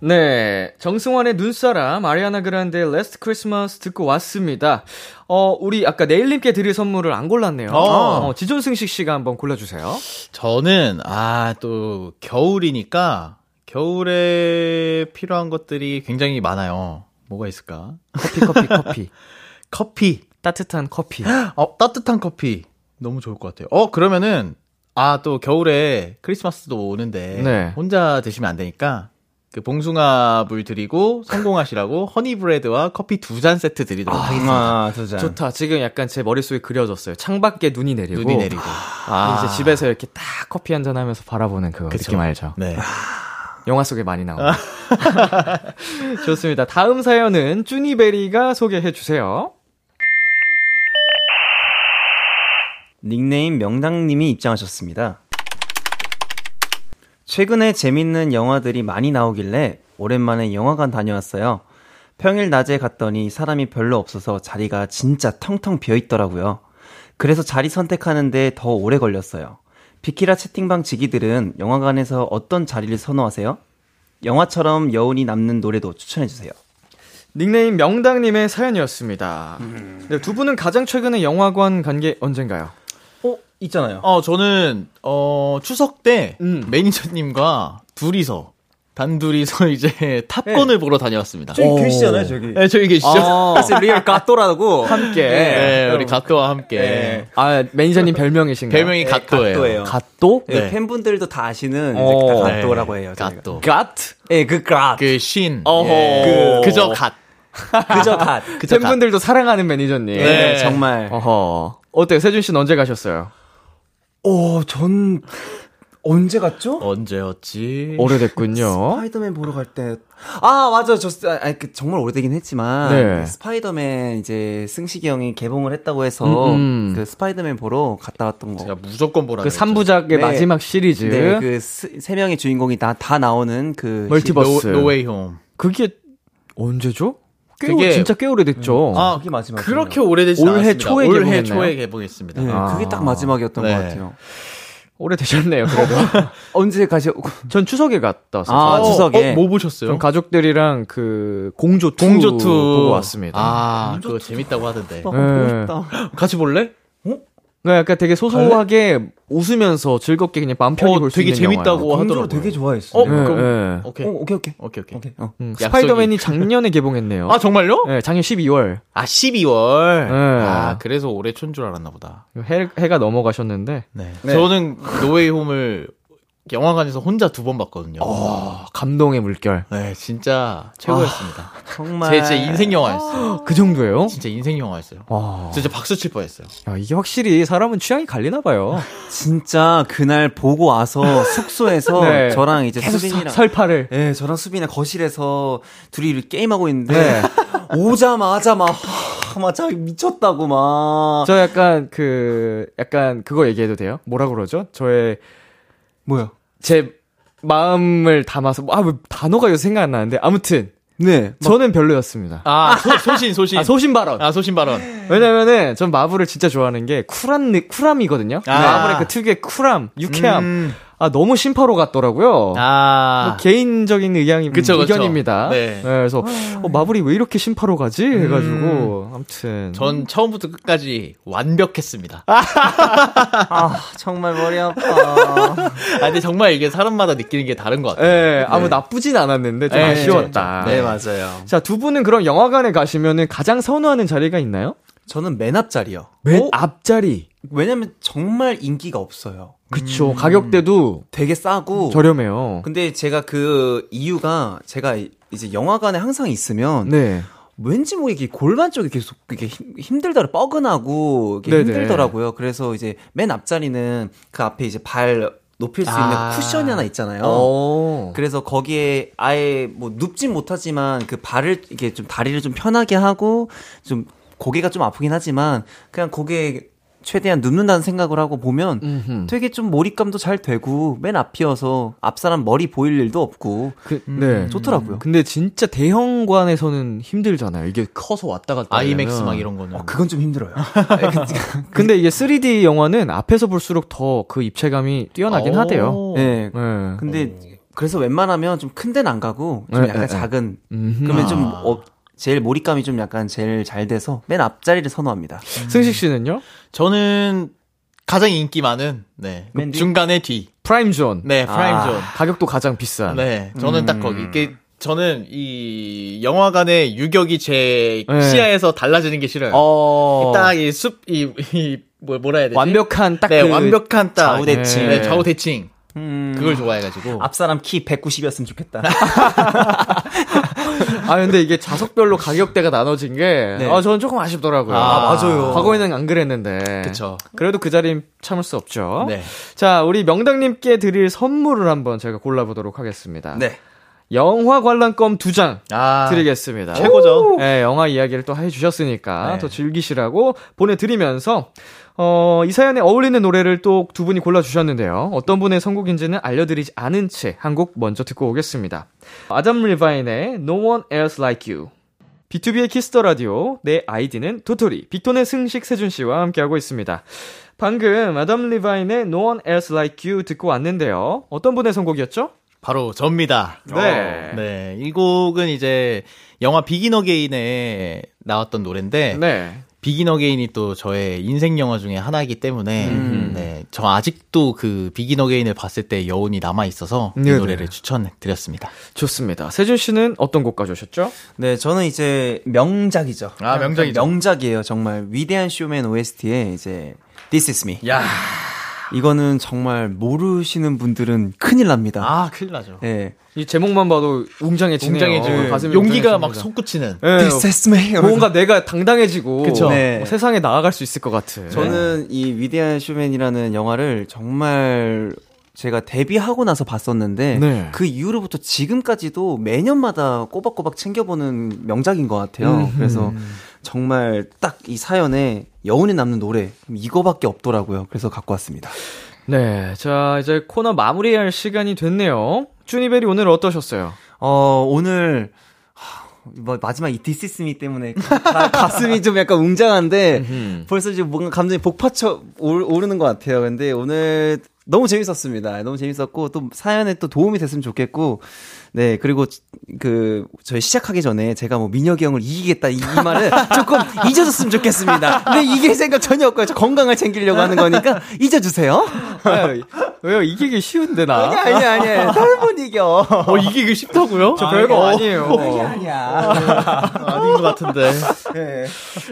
네, 정승환의 눈사람, 아리아나 그란데의 Last Christmas 듣고 왔습니다. 어, 우리 아까 네일님께 드릴 선물을 안 골랐네요. 어. 어, 지존승식 씨가 한번 골라주세요. 저는 아 또 겨울이니까 겨울에 필요한 것들이 굉장히 많아요. 뭐가 있을까? 커피, 커피, 커피. 커피. 따뜻한 커피. 어, 따뜻한 커피. 너무 좋을 것 같아요. 어, 그러면은, 아, 또 겨울에 크리스마스도 오는데, 네. 혼자 드시면 안 되니까, 그 봉숭아 물 드리고 성공하시라고 허니브레드와 커피 두 잔 세트 드리도록 하겠습니다. 아, 두 잔. 좋다. 지금 약간 제 머릿속에 그려졌어요. 창밖에 눈이 내리고. 눈이 내리고. 아. 이제 집에서 이렇게 딱 커피 한 잔 하면서 바라보는 그거 그쵸. 느낌 알죠? 네. 영화 속에 많이 나오는. 좋습니다. 다음 사연은 쭈니베리가 소개해 주세요. 닉네임 명당님이 입장하셨습니다. 최근에 재밌는 영화들이 많이 나오길래 오랜만에 영화관 다녀왔어요. 평일 낮에 갔더니 사람이 별로 없어서 자리가 진짜 텅텅 비어 있더라고요. 그래서 자리 선택하는데 더 오래 걸렸어요. 비키라 채팅방 지기들은 영화관에서 어떤 자리를 선호하세요? 영화처럼 여운이 남는 노래도 추천해주세요. 닉네임 명당님의 사연이었습니다. 네, 두 분은 가장 최근에 영화관 간 게 언젠가요? 어, 있잖아요. 어, 저는, 어, 추석 때 음. 매니저님과 둘이서, 단둘이서 이제 탑건을 보러 다녀왔습니다. 저기 계시잖아요, 저기. 네, 저기 계시죠? 아, 리얼 갓도라고. 함께. 네, 우리 갓도와 함께. 네. 아, 매니저님 별명이신가요? 별명이 네, 갓도예요. 갓도예요. 갓도? 네, 네. 팬분들도 다 아시는 어, 이제 다 네. 갓도라고 해요. 저희가. 갓도. God? 예, 그 God. 그 신. 어허. 예. 그, 그저 God. 그저 God. 그쵸, 팬분들도 사랑하는 매니저님. 네, 정말. 어허. 어때요? 세준 씨는 언제 가셨어요? 어, 전 언제 갔죠? 언제였지? 오래됐군요. 스파이더맨 보러 갈 때. 아, 맞아. 저, 스- 아, 그 정말 오래되긴 했지만. 네. 스파이더맨 이제 승식이 형이 개봉을 했다고 해서 음, 음. 그 스파이더맨 보러 갔다 왔던 거. 제가 무조건 보라 그 그랬죠. 3부작의 네. 마지막 시리즈. 네, 그 세 명의 주인공이 다, 다 나오는 그. multiverse. No, No Way Home. 그게 언제죠? 꽤 그게- 오- 진짜 꽤 오래됐죠. 아, 그게 마지막. 그렇게 오래되지 올해 않았습니다. 초에 올해 개봉했나요? 초에 개봉했습니다. 네, 아. 그게 딱 마지막이었던 네. 것 같아요. 오래 되셨네요, 그래도. 언제 가셨고? 전 추석에 갔다 왔어요. 아, 어, 추석에. 어, 뭐 보셨어요? 전 가족들이랑 그 공조 2 공조 2 보고 왔습니다. 아, 그거 재밌다고 하던데. 어, 네. 보고 싶다. 같이 볼래? 네, 약간 되게 소소하게 웃으면서 즐겁게 그냥 마음 편히 어, 볼수 되게 있는 재밌다고 하더라고요. 되게 좋아했어. 어, 요 네, 그럼- 네. 오케이. 어, 오케이, 오케이. 오케이, 오케이. 오케이. 어. 음, 약속이- 스파이더맨이 작년에 개봉했네요. 아, 정말요? 네, 작년 12월. 아, 12월. 네. 아, 그래서 올해 촌 줄 알았나 보다. 해, 해가 넘어가셨는데. 네. 네. 저는 노웨이 홈을 영화관에서 혼자 두 번 봤거든요. 아, 감동의 물결. 네, 진짜 최고였습니다. 정말. 제 진짜 인생 영화였어요. 그 정도예요? 진짜 인생 영화였어요. 와. 진짜 박수 칠 뻔했어요. 야, 이게 확실히 사람은 취향이 갈리나 봐요. 진짜 그날 보고 와서 숙소에서 네. 저랑 이제 수빈이랑. 서- 설파를. 예, 저랑 수빈이랑 거실에서 둘이 게임하고 있는데 네. 오자마자 막 자기 미쳤다고 막 저 약간 그 약간 그거 얘기해도 돼요? 뭐라 그러죠? 저의 뭐야? 제 마음을 담아서 아, 왜 단어가 요새 생각 안 나는데 아무튼 네. 저는 별로였습니다. 아, 소, 소신, 소신. 아, 소신 발언. 아, 소신 발언. 왜냐면은 전 마블을 진짜 좋아하는 게 쿨한 느- 쿨함이거든요. 아. 마블의 그 특유의 쿨함, 유쾌함. 음. 아 너무 심파로 같더라고요. 아. 뭐 개인적인 의견이, 그쵸, 그쵸. 의견입니다. 네. 그래서 어, 마블이 왜 이렇게 심파로 가지? 해가지고 아무튼 전 처음부터 끝까지 완벽했습니다. 아, 정말 머리 아파. 아, 근데 정말 이게 사람마다 느끼는 게 다른 것 같아요. 예, 아무 나쁘진 않았는데 좀 네, 아쉬웠다. 네, 맞아요. 자, 두 분은 그럼 영화관에 가시면은 가장 선호하는 자리가 있나요? 저는 맨 앞자리요. 맨 어? 앞자리. 왜냐면 정말 인기가 없어요. 그쵸. 가격대도 되게 싸고 저렴해요. 근데 제가 그 이유가 제가 이제 영화관에 항상 있으면 네. 왠지 뭐 이게 골반 쪽이 계속 이게 힘- 힘들더라 뻐근하고 이게. 힘들더라고요. 그래서 이제 맨 앞자리는 그 앞에 이제 발 높일 수 있는 아. 쿠션이 하나 있잖아요. 어. 그래서 거기에 아예 뭐 눕진 못하지만 그 발을 이게 좀 다리를 좀 편하게 하고 좀 고개가 좀 아프긴 하지만 그냥 고개 최대한 눕는다는 생각을 하고 보면 음흠. 되게 좀 몰입감도 잘 되고 맨 앞이어서 앞 사람 머리 보일 일도 없고 그, 네. 좋더라고요. 근데 진짜 대형관에서는 힘들잖아요. 이게 커서 왔다 갔다. 아이맥스. 막 이런 거는. 어, 그건 좀 힘들어요. 근데 이게 3D 영화는 앞에서 볼수록 더 그 입체감이 뛰어나긴 오. 하대요. 네. 네. 근데 그래서 웬만하면 좀 큰 데는 안 가고 좀 네, 약간 네, 네. 작은 음흠. 그러면 좀 아. 어, 제일 몰입감이 좀 약간 제일 잘 돼서 맨 앞자리를 선호합니다. 승식 씨는요? 저는 가장 인기 많은, 네. 맨 뒤? 중간에 뒤. prime zone. 네, prime 아. 존. 가격도 가장 비싼. 네, 저는 딱 거기. 이게 저는 이 영화관의 유격이 제 네. 시야에서 달라지는 게 싫어요. 어. 딱이 숲, 이, 이, 뭐, 뭐라 해야 되지? 완벽한 딱 네, 그 완벽한 딱. 좌우 대칭. 네, 좌우 대칭. 음. 그걸 좋아해가지고. 앞 사람 키 190이었으면 좋겠다. 아 근데 이게 좌석별로 가격대가 나눠진 게 네. 아, 저는 조금 아쉽더라고요. 아, 맞아요. 과거에는 안 그랬는데. 그쵸. 그래도 그 자리는 참을 수 없죠. 네. 자, 우리 명당님께 드릴 선물을 한번 제가 골라보도록 하겠습니다. 네. 영화 관람권 두장 아. 드리겠습니다. 최고죠. 네, 영화 이야기를 또 해주셨으니까 네. 더 즐기시라고 보내드리면서 어, 이 사연에 어울리는 노래를 또 두 분이 골라주셨는데요. 어떤 분의 선곡인지는 알려드리지 않은 채 한 곡 먼저 듣고 오겠습니다. 아담 리바인의 No One Else Like You. B2B의 키스터 라디오, 내 아이디는 도토리, 빅톤의 승식 세준 씨와 함께하고 있습니다. 방금 아담 리바인의 No One Else Like You 듣고 왔는데요. 어떤 분의 선곡이었죠? 바로 접니다. 네. 네. 이 곡은 이제 영화 비긴 어게인에 나왔던 노래인데 네. 비긴 어게인이 또 저의 인생 영화 중에 하나이기 때문에 음. 네. 저 아직도 그 비긴 어게인을 봤을 때 여운이 남아 있어서 이 네네. 노래를 추천드렸습니다. 좋습니다. 세준 씨는 어떤 곡 가져오셨죠? 네, 저는 이제 명작이죠. 아, 명작이죠. 명작이에요. 정말 위대한 쇼맨 OST에 이제 This Is Me. 야. 이거는 정말 모르시는 분들은 큰일 납니다. 아, 큰일 나죠. 예. 이 제목만 봐도 웅장해지네요. 웅장해지고 가슴이 용기가 막. 솟구치는. 예, This is me. 뭔가 내가 당당해지고 그쵸. 네. 뭐 세상에 나아갈 수 있을 것 같은. 저는 이 위대한 쇼맨이라는 영화를 정말 제가 데뷔하고 나서 봤었는데 네. 그 이후로부터 지금까지도 매년마다 꼬박꼬박 챙겨보는 명작인 것 같아요. 음흠. 그래서 정말 딱 이 사연에 여운이 남는 노래 이거밖에 없더라고요. 그래서 갖고 왔습니다. 네, 자 이제 코너 마무리할 시간이 됐네요. 쭈니베리 오늘 어떠셨어요? 어 오늘 하, 뭐 마지막 이 디시스미 때문에 가, 가슴이 좀 약간 웅장한데 벌써 지금 뭔가 감정이 복받쳐 올- 오르는 것 같아요. 근데 오늘 너무 재밌었습니다. 너무 재밌었고 또 사연에 또 도움이 됐으면 좋겠고 네 그리고 그 저희 시작하기 전에 제가 뭐 민혁이 형을 이기겠다 이, 이 말을 조금 잊어줬으면 좋겠습니다. 근데 이길 생각 전혀 없고요. 저 건강을 챙기려고 하는 거니까 잊어주세요. 아유, 왜요? 이기기 쉬운데 나. 아니 아니 아니 다른 분 이겨. 어, 이기기 쉽다고요? 저 별거 어, 아니에요. 아니야. 아닌 것 같은데. 네.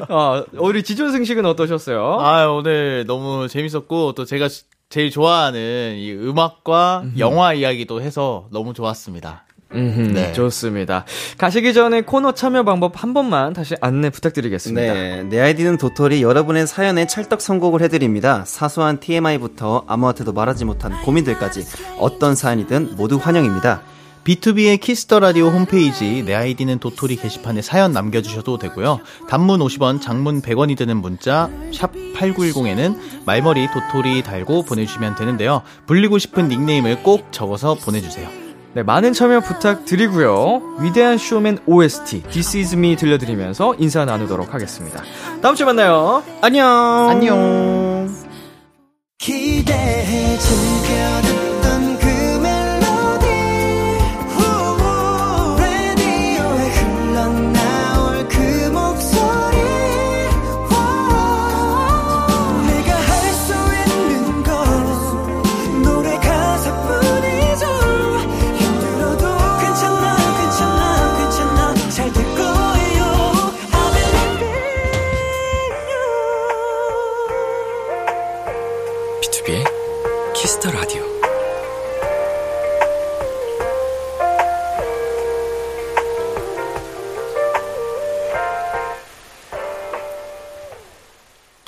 아, 우리 지존승 식은 어떠셨어요? 아, 오늘 너무 재밌었고, 또 제가 시- 제일 좋아하는 이 음악과 영화 이야기도 해서 너무 좋았습니다. 음, 네. 좋습니다. 가시기 전에 코너 참여 방법 한 번만 다시 안내 부탁드리겠습니다. 네, 내 아이디는 도토리 여러분의 사연에 찰떡 선곡을 해드립니다. 사소한 TMI부터 아무한테도 말하지 못한 고민들까지 어떤 사연이든 모두 환영입니다. B2B의 키스터 라디오 홈페이지 내 아이디는 도토리 게시판에 사연 남겨주셔도 되고요. 단문 50원, 장문 100원이 드는 문자 샵 #8910에는 말머리 도토리 달고 보내주시면 되는데요. 불리고 싶은 닉네임을 꼭 적어서 보내주세요. 네, 많은 참여 부탁드리고요. 위대한 쇼맨 OST This Is Me 들려드리면서 인사 나누도록 하겠습니다. 다음 주에 만나요. 안녕. 안녕.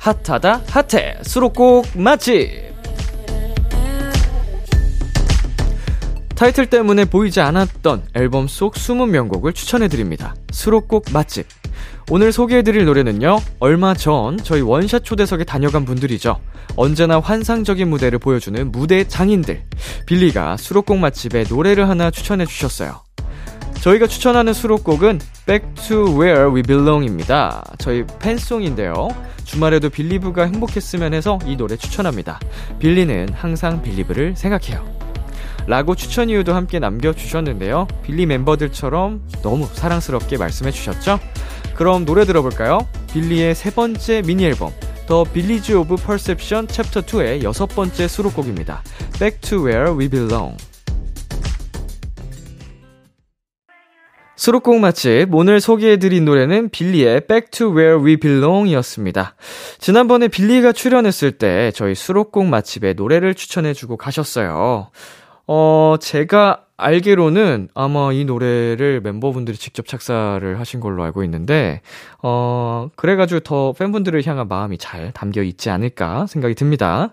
핫하다 핫해. 수록곡 맛집 타이틀 때문에 보이지 않았던 앨범 속 숨은 명곡을 추천해드립니다. 수록곡 맛집. 오늘 소개해드릴 노래는요 얼마 전 저희 원샷 초대석에 다녀간 분들이죠. 언제나 환상적인 무대를 보여주는 무대 장인들. 빌리가 수록곡 맛집에 노래를 하나 추천해주셨어요 저희가 추천하는 수록곡은 Back to Where We Belong입니다. 저희 팬송인데요. 주말에도 빌리브가 행복했으면 해서 이 노래 추천합니다. 빌리는 항상 빌리브를 생각해요. 라고 추천 이유도 함께 남겨주셨는데요. 빌리 멤버들처럼 너무 사랑스럽게 말씀해 주셨죠? 그럼 노래 들어볼까요? 빌리의 세 번째 미니 앨범 the Billage of perception chapter 2의 여섯 번째 수록곡입니다. Back to Where We Belong. 수록곡 맛집 오늘 소개해드린 노래는 빌리의 Back to Where We Belong 이었습니다. 지난번에 빌리가 출연했을 때 저희 수록곡 맛집에 노래를 추천해주고 가셨어요. 어, 제가 알기로는 아마 이 노래를 멤버분들이 직접 작사를 하신 걸로 알고 있는데, 어, 그래가지고 더 팬분들을 향한 마음이 잘 담겨 있지 않을까 생각이 듭니다.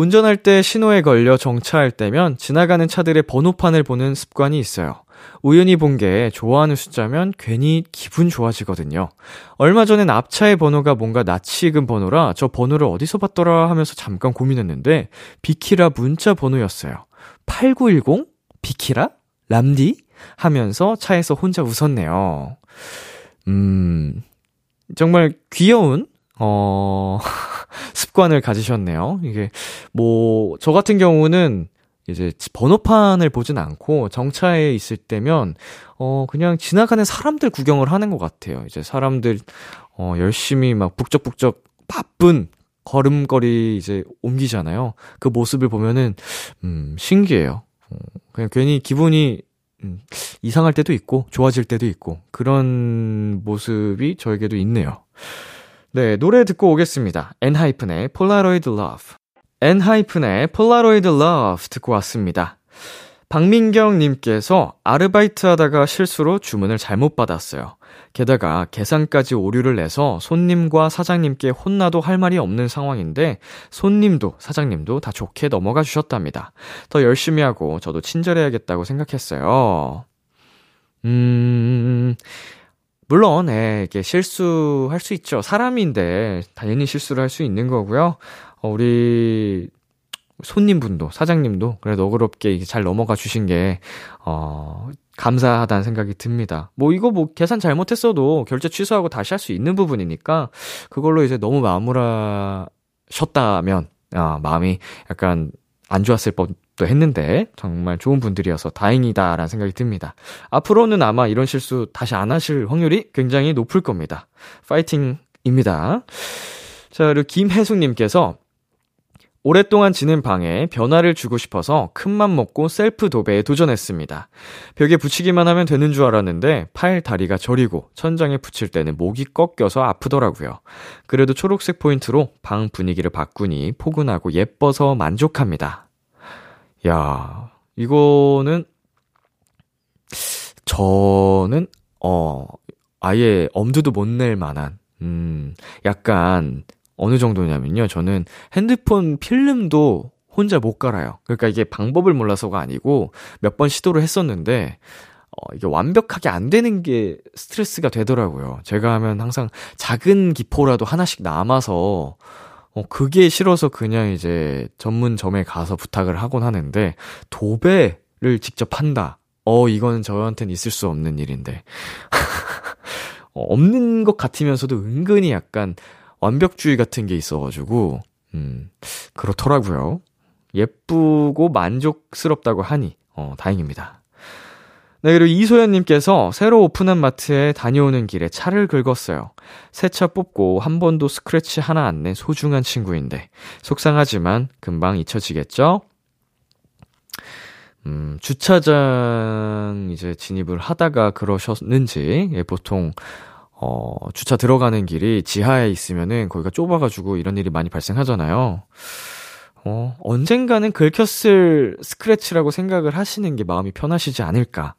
운전할 때 신호에 걸려 정차할 때면 지나가는 차들의 번호판을 보는 습관이 있어요. 우연히 본 게 좋아하는 숫자면 괜히 기분 좋아지거든요. 얼마 전엔 앞차의 번호가 뭔가 낯이 익은 번호라 저 번호를 어디서 봤더라 하면서 잠깐 고민했는데 비키라 문자 번호였어요. 8910? 비키라? 람디? 하면서 차에서 혼자 웃었네요. 음, 정말 귀여운, 어, 습관을 가지셨네요. 이게, 뭐, 저 같은 경우는 이제 번호판을 보진 않고 정차에 있을 때면, 어, 그냥 지나가는 사람들 구경을 하는 것 같아요. 이제 사람들, 어, 열심히 막 북적북적 바쁜 걸음걸이 이제 옮기잖아요. 그 모습을 보면은, 음, 신기해요. 어, 그냥 괜히 기분이 음, 이상할 때도 있고, 좋아질 때도 있고, 그런 모습이 저에게도 있네요. 네, 노래 듣고 오겠습니다. 엔하이픈의 Polaroid Love. 엔하이픈의 Polaroid Love 듣고 왔습니다. 박민경님께서 아르바이트 하다가 실수로 주문을 잘못 받았어요. 게다가 계산까지 오류를 내서 손님과 사장님께 혼나도 할 말이 없는 상황인데 손님도 사장님도 다 좋게 넘어가 주셨답니다. 더 열심히 하고 저도 친절해야겠다고 생각했어요. 음, 물론, 예, 이게 실수할 수 있죠. 사람인데 당연히 실수를 할 수 있는 거고요. 어, 우리 손님분도 사장님도 그래도 너그럽게 잘 넘어가 주신 게 어, 감사하다는 생각이 듭니다. 뭐 이거 뭐 계산 잘못했어도 결제 취소하고 다시 할 수 있는 부분이니까 그걸로 이제 너무 마무라 셨다면 아, 마음이 약간 안 좋았을 법 도 했는데 정말 좋은 분들이어서 다행이다라는 생각이 듭니다. 앞으로는 아마 이런 실수 다시 안 하실 확률이 굉장히 높을 겁니다. 파이팅입니다. 자, 그리고 김혜숙님께서 오랫동안 지낸 방에 변화를 주고 싶어서 큰맘 먹고 셀프 도배에 도전했습니다. 벽에 붙이기만 하면 되는 줄 알았는데 팔, 다리가 저리고 천장에 붙일 때는 목이 꺾여서 아프더라고요. 그래도 초록색 포인트로 방 분위기를 바꾸니 포근하고 예뻐서 만족합니다. 야, 이거는 저는 어 아예 엄두도 못 낼 만한 음 약간 어느 정도냐면요. 저는 핸드폰 필름도 혼자 못 갈아요. 그러니까 이게 방법을 몰라서가 아니고 몇 번 시도를 했었는데 어, 이게 완벽하게 안 되는 게 스트레스가 되더라고요. 제가 하면 항상 작은 기포라도 하나씩 남아서 어, 그게 싫어서 그냥 이제 전문점에 가서 부탁을 하곤 하는데 도배를 직접 한다. 어, 이거는 저한테는 있을 수 없는 일인데. 어, 없는 것 같으면서도 은근히 약간 완벽주의 같은 게 있어가지고, 음, 그렇더라고요. 예쁘고 만족스럽다고 하니, 어, 다행입니다. 네, 그리고 이소연님께서 새로 오픈한 마트에 다녀오는 길에 차를 긁었어요. 새 차 뽑고 한 번도 스크래치 하나 안 낸 소중한 친구인데, 속상하지만 금방 잊혀지겠죠? 음, 주차장 이제 진입을 하다가 그러셨는지, 예, 보통, 어, 주차 들어가는 길이 지하에 있으면은 거기가 좁아가지고 이런 일이 많이 발생하잖아요. 어, 언젠가는 긁혔을 스크래치라고 생각을 하시는 게 마음이 편하시지 않을까.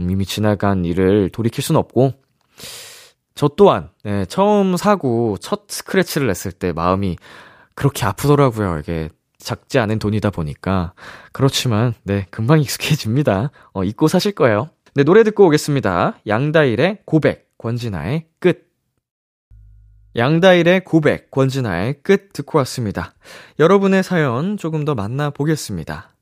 음, 이미 지나간 일을 돌이킬 순 없고, 저 또한, 네, 처음 사고 첫 스크래치를 냈을 때 마음이 그렇게 아프더라고요. 이게 작지 않은 돈이다 보니까. 그렇지만, 네, 금방 익숙해집니다. 어, 잊고 사실 거예요. 네, 노래 듣고 오겠습니다. 양다일의 고백, 권진아의 끝. 양다일의 고백, 권진아의 끝 듣고 왔습니다. 여러분의 사연 조금 더 만나보겠습니다.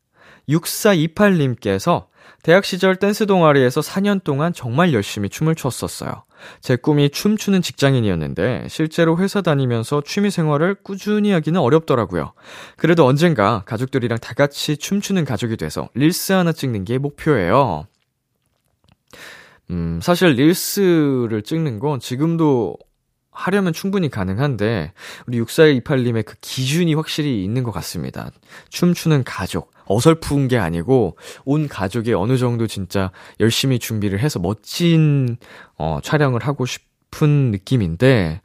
6428님께서 대학 시절 댄스 동아리에서 4년 동안 정말 열심히 춤을 췄었어요. 제 꿈이 춤추는 직장인이었는데 실제로 회사 다니면서 취미 생활을 꾸준히 하기는 어렵더라고요. 그래도 언젠가 가족들이랑 다 같이 춤추는 가족이 돼서 릴스 하나 찍는 게 목표예요. 음, 사실 릴스를 찍는 건 지금도 하려면 충분히 가능한데, 우리 6428님의 그 기준이 확실히 있는 것 같습니다. 춤추는 가족. 어설픈 게 아니고, 온 가족이 어느 정도 진짜 열심히 준비를 해서 멋진, 어, 촬영을 하고 싶은 느낌인데,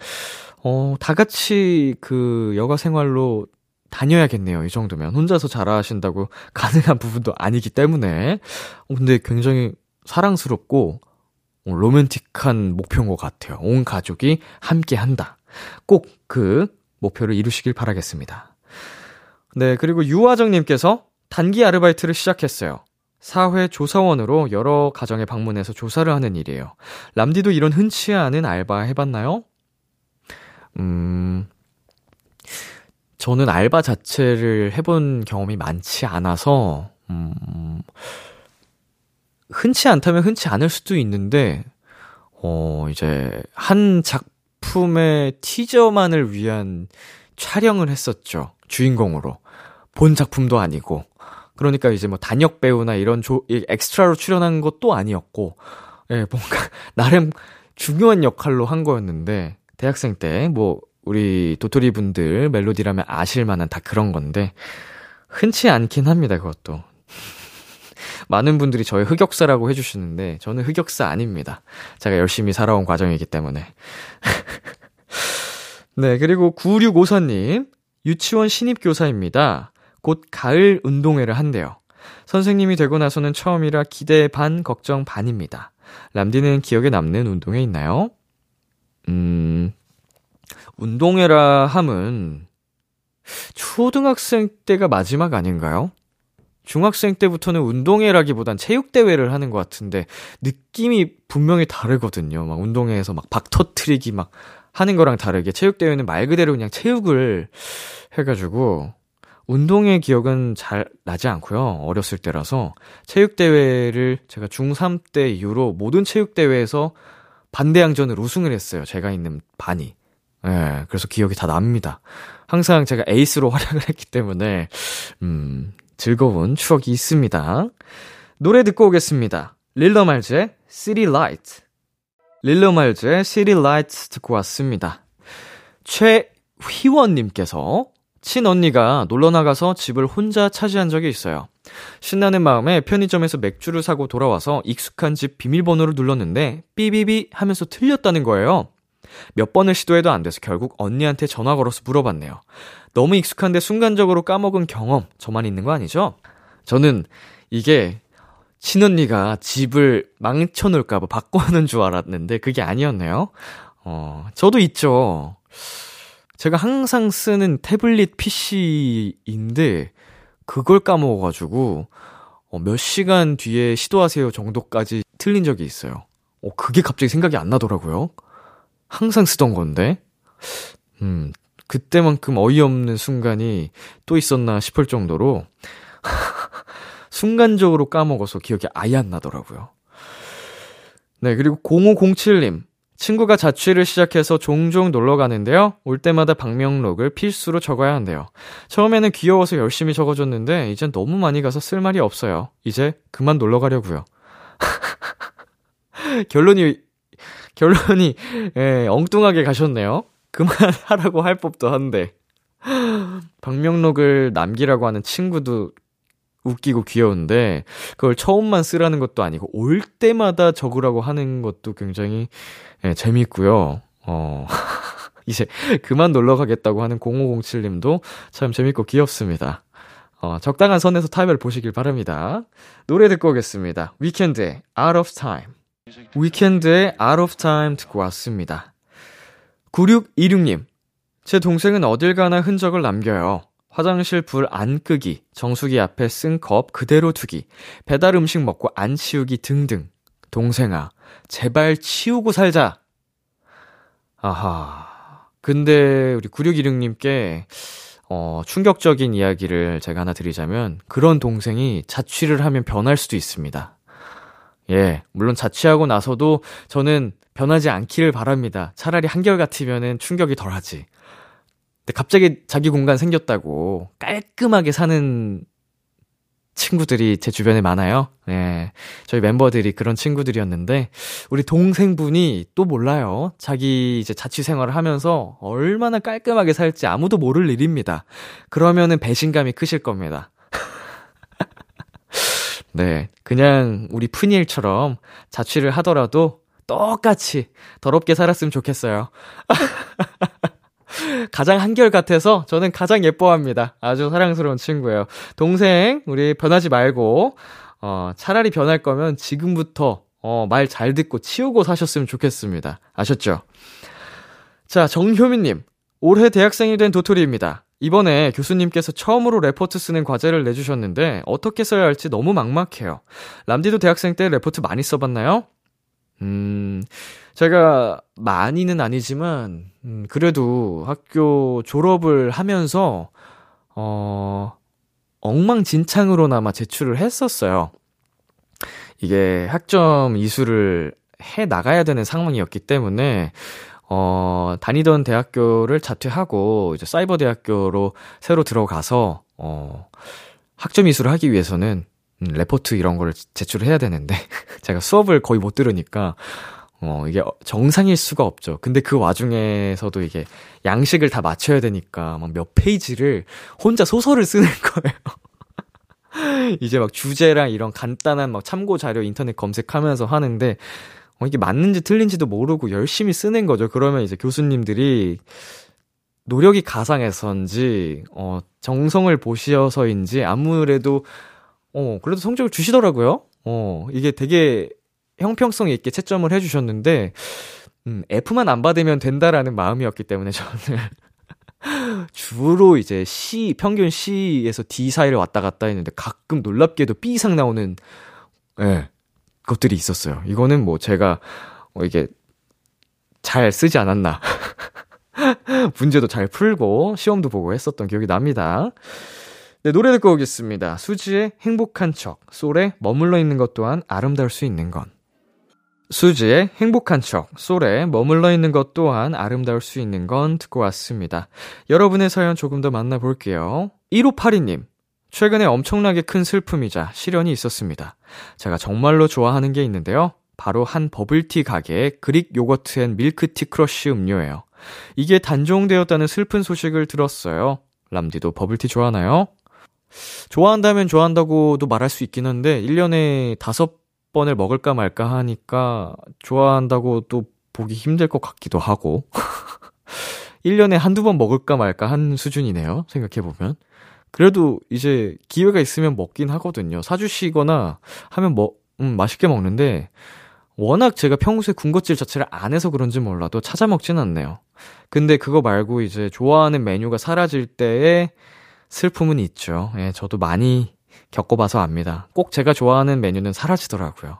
어, 다 같이 그 여가 생활로 다녀야겠네요. 이 정도면. 혼자서 잘하신다고 가능한 부분도 아니기 때문에. 어, 근데 굉장히 사랑스럽고, 어, 로맨틱한 목표인 것 같아요. 온 가족이 함께 한다. 꼭 그 목표를 이루시길 바라겠습니다. 네, 그리고 유화정님께서 단기 아르바이트를 시작했어요. 사회 조사원으로 여러 가정에 방문해서 조사를 하는 일이에요. 람디도 이런 흔치 않은 알바 해봤나요? 음, 저는 알바 자체를 해본 경험이 많지 않아서, 음, 흔치 않다면 흔치 않을 수도 있는데, 어, 이제, 한 작품의 티저만을 위한 촬영을 했었죠. 주인공으로. 본 작품도 아니고. 그러니까 이제 뭐 단역 배우나 이런 조, 엑스트라로 출연한 것도 아니었고, 예, 뭔가, 나름 중요한 역할로 한 거였는데, 대학생 때, 뭐, 우리 도토리 분들 멜로디라면 아실 만한 다 그런 건데, 흔치 않긴 합니다, 그것도. 많은 분들이 저의 흑역사라고 해주시는데, 저는 흑역사 아닙니다. 제가 열심히 살아온 과정이기 때문에. 네, 그리고 9654님, 유치원 신입교사입니다. 곧 가을 운동회를 한대요. 선생님이 되고 나서는 처음이라 기대 반, 걱정 반입니다. 람디는 기억에 남는 운동회 있나요? 음, 운동회라 함은 초등학생 때가 마지막 아닌가요? 중학생 때부터는 운동회라기보단 체육대회를 하는 것 같은데, 느낌이 분명히 다르거든요. 막 운동회에서 막 박 터트리기 막 하는 거랑 다르게, 체육대회는 말 그대로 그냥 체육을 해가지고, 운동회 기억은 잘 나지 않고요. 어렸을 때라서. 체육대회를 제가 중3 때 이후로 모든 체육대회에서 반대항전을 우승을 했어요. 제가 있는 반이. 예, 네, 그래서 기억이 다 납니다. 항상 제가 에이스로 활약을 했기 때문에, 음, 즐거운 추억이 있습니다. 노래 듣고 오겠습니다. 릴러 말즈의 City Light. 릴러 말즈의 City Light 듣고 왔습니다. 최휘원님께서 친언니가 놀러 나가서 집을 혼자 차지한 적이 있어요. 신나는 마음에 편의점에서 맥주를 사고 돌아와서 익숙한 집 비밀번호를 눌렀는데 삐비비 하면서 틀렸다는 거예요. 몇 번을 시도해도 안 돼서 결국 언니한테 전화 걸어서 물어봤네요. 너무 익숙한데 순간적으로 까먹은 경험, 저만 있는 거 아니죠? 저는 이게 친언니가 집을 망쳐놓을까봐 바꿔놓은 줄 알았는데 그게 아니었네요. 어, 저도 있죠. 제가 항상 쓰는 태블릿 PC인데 그걸 까먹어가지고 어, 몇 시간 뒤에 시도하세요 정도까지 틀린 적이 있어요. 어, 그게 갑자기 생각이 안 나더라고요. 항상 쓰던 건데. 음, 그때만큼 어이없는 순간이 또 있었나 싶을 정도로 순간적으로 까먹어서 기억이 아예 안 나더라고요. 네, 그리고 0507님. 친구가 자취를 시작해서 종종 놀러 가는데요. 올 때마다 방명록을 필수로 적어야 한대요. 처음에는 귀여워서 열심히 적어줬는데, 이젠 너무 많이 가서 쓸 말이 없어요. 이제 그만 놀러 가려고요. 결론이, 결론이, 예, 엉뚱하게 가셨네요. 그만하라고 할 법도 한데. 방명록을 남기라고 하는 친구도 웃기고 귀여운데, 그걸 처음만 쓰라는 것도 아니고, 올 때마다 적으라고 하는 것도 굉장히 예, 재밌고요. 어, 이제 그만 놀러 가겠다고 하는 0507 님도 참 재밌고 귀엽습니다. 어, 적당한 선에서 타임을 보시길 바랍니다. 노래 듣고 오겠습니다. 위켄드의 Out of Time. 위켄드의 Out of Time 듣고 왔습니다. 9626님. 제 동생은 어딜 가나 흔적을 남겨요. 화장실 불 안 끄기, 정수기 앞에 쓴 컵 그대로 두기, 배달 음식 먹고 안 치우기 등등. 동생아, 제발 치우고 살자. 아하. 근데 우리 9616님께 어, 충격적인 이야기를 제가 하나 드리자면 그런 동생이 자취를 하면 변할 수도 있습니다. 예, 물론 자취하고 나서도 저는 변하지 않기를 바랍니다. 차라리 한결 같으면은 충격이 덜하지. 근데 갑자기 자기 공간 생겼다고 깔끔하게 사는 친구들이 제 주변에 많아요. 예. 저희 멤버들이 그런 친구들이었는데, 우리 동생분이 또 몰라요. 자기 이제 자취 생활을 하면서 얼마나 깔끔하게 살지 아무도 모를 일입니다. 그러면은 배신감이 크실 겁니다. 네. 그냥 우리 푸니엘처럼 자취를 하더라도 똑같이 더럽게 살았으면 좋겠어요. 가장 한결같아서 저는 가장 예뻐합니다. 아주 사랑스러운 친구예요. 동생, 우리 변하지 말고, 어, 차라리 변할 거면 지금부터, 어, 말 잘 듣고 치우고 사셨으면 좋겠습니다. 아셨죠? 자, 정효민님. 올해 대학생이 된 도토리입니다. 이번에 교수님께서 처음으로 레포트 쓰는 과제를 내주셨는데 어떻게 써야 할지 너무 막막해요. 람디도 대학생 때 레포트 많이 써봤나요? 음, 제가 많이는 아니지만, 음, 그래도 학교 졸업을 하면서, 어, 엉망진창으로나마 제출을 했었어요. 이게 학점 이수를 해 나가야 되는 상황이었기 때문에, 어, 다니던 대학교를 자퇴하고, 이제 사이버 대학교로 새로 들어가서, 어, 학점 이수를 하기 위해서는, 음, 레포트 이런 거를 제출을 해야 되는데, 제가 수업을 거의 못 들으니까, 어, 이게 정상일 수가 없죠. 근데 그 와중에서도 이게 양식을 다 맞춰야 되니까 막 몇 페이지를 혼자 소설을 쓰는 거예요. 이제 막 주제랑 이런 간단한 막 참고 자료 인터넷 검색하면서 하는데, 어, 이게 맞는지 틀린지도 모르고 열심히 쓰는 거죠. 그러면 이제 교수님들이 노력이 가상해서인지, 어, 정성을 보셔서인지 아무래도, 어, 그래도 성적을 주시더라고요. 어, 이게 되게 형평성 있게 채점을 해주셨는데, 음, F만 안 받으면 된다라는 마음이었기 때문에 저는 주로 이제 C, 평균 C에서 D 사이를 왔다 갔다 했는데 가끔 놀랍게도 B 이상 나오는, 예, 네, 것들이 있었어요. 이거는 뭐 제가, 어, 이게 잘 쓰지 않았나. 문제도 잘 풀고 시험도 보고 했었던 기억이 납니다. 네, 노래 듣고 오겠습니다. 수지의 행복한 척, 솔에 머물러 있는 것 또한 아름다울 수 있는 건. 수지의 행복한 척, 솔에 머물러 있는 것 또한 아름다울 수 있는 건 듣고 왔습니다. 여러분의 사연 조금 더 만나볼게요. 1582님, 최근에 엄청나게 큰 슬픔이자 시련이 있었습니다. 제가 정말로 좋아하는 게 있는데요. 바로 한 버블티 가게의 Greek yogurt and milk tea crush 음료예요. 이게 단종되었다는 슬픈 소식을 들었어요. 람디도 버블티 좋아하나요? 좋아한다면 좋아한다고도 말할 수 있긴 한데, 1년에 다섯 번을 먹을까 말까 하니까 좋아한다고 또 보기 힘들 것 같기도 하고. 1년에 한두 번 먹을까 말까 한 수준이네요. 생각해 보면. 그래도 이제 기회가 있으면 먹긴 하거든요. 사주시거나 하면 뭐, 음, 맛있게 먹는데, 워낙 제가 평소에 군것질 자체를 안 해서 그런지 몰라도 찾아 먹진 않네요. 근데 그거 말고 이제 좋아하는 메뉴가 사라질 때에 슬픔은 있죠. 예, 저도 많이 겪어봐서 압니다. 꼭 제가 좋아하는 메뉴는 사라지더라고요.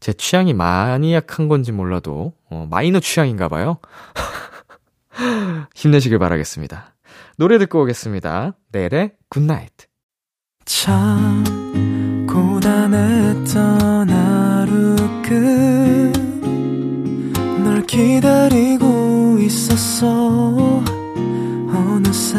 제 취향이 마니악한 건지 몰라도, 어, 마이너 취향인가 봐요. 힘내시길 바라겠습니다. 노래 듣고 오겠습니다. 넬의 Good Night. 참 고단했던 하루 끝 널 기다리고 있었어 어느새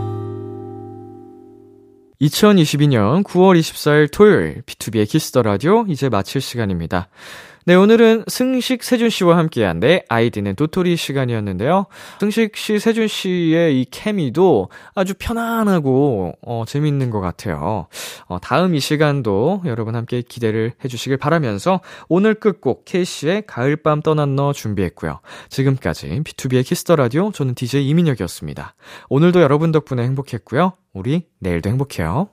2022년 9월 24일 토요일 비투비의 키스 더 라디오 이제 마칠 시간입니다. 네, 오늘은 승식 세준 씨와 함께한 내 아이디는 도토리 시간이었는데요. 승식 씨, 세준 씨의 이 케미도 아주 편안하고 어, 재밌는 것 같아요. 어, 다음 이 시간도 여러분 함께 기대를 해주시길 바라면서 오늘 끝곡 케이시의 가을밤 떠난 너 준비했고요. 지금까지 비투비의 키스 더 라디오 저는 DJ 이민혁이었습니다. 오늘도 여러분 덕분에 행복했고요. 우리 내일도 행복해요.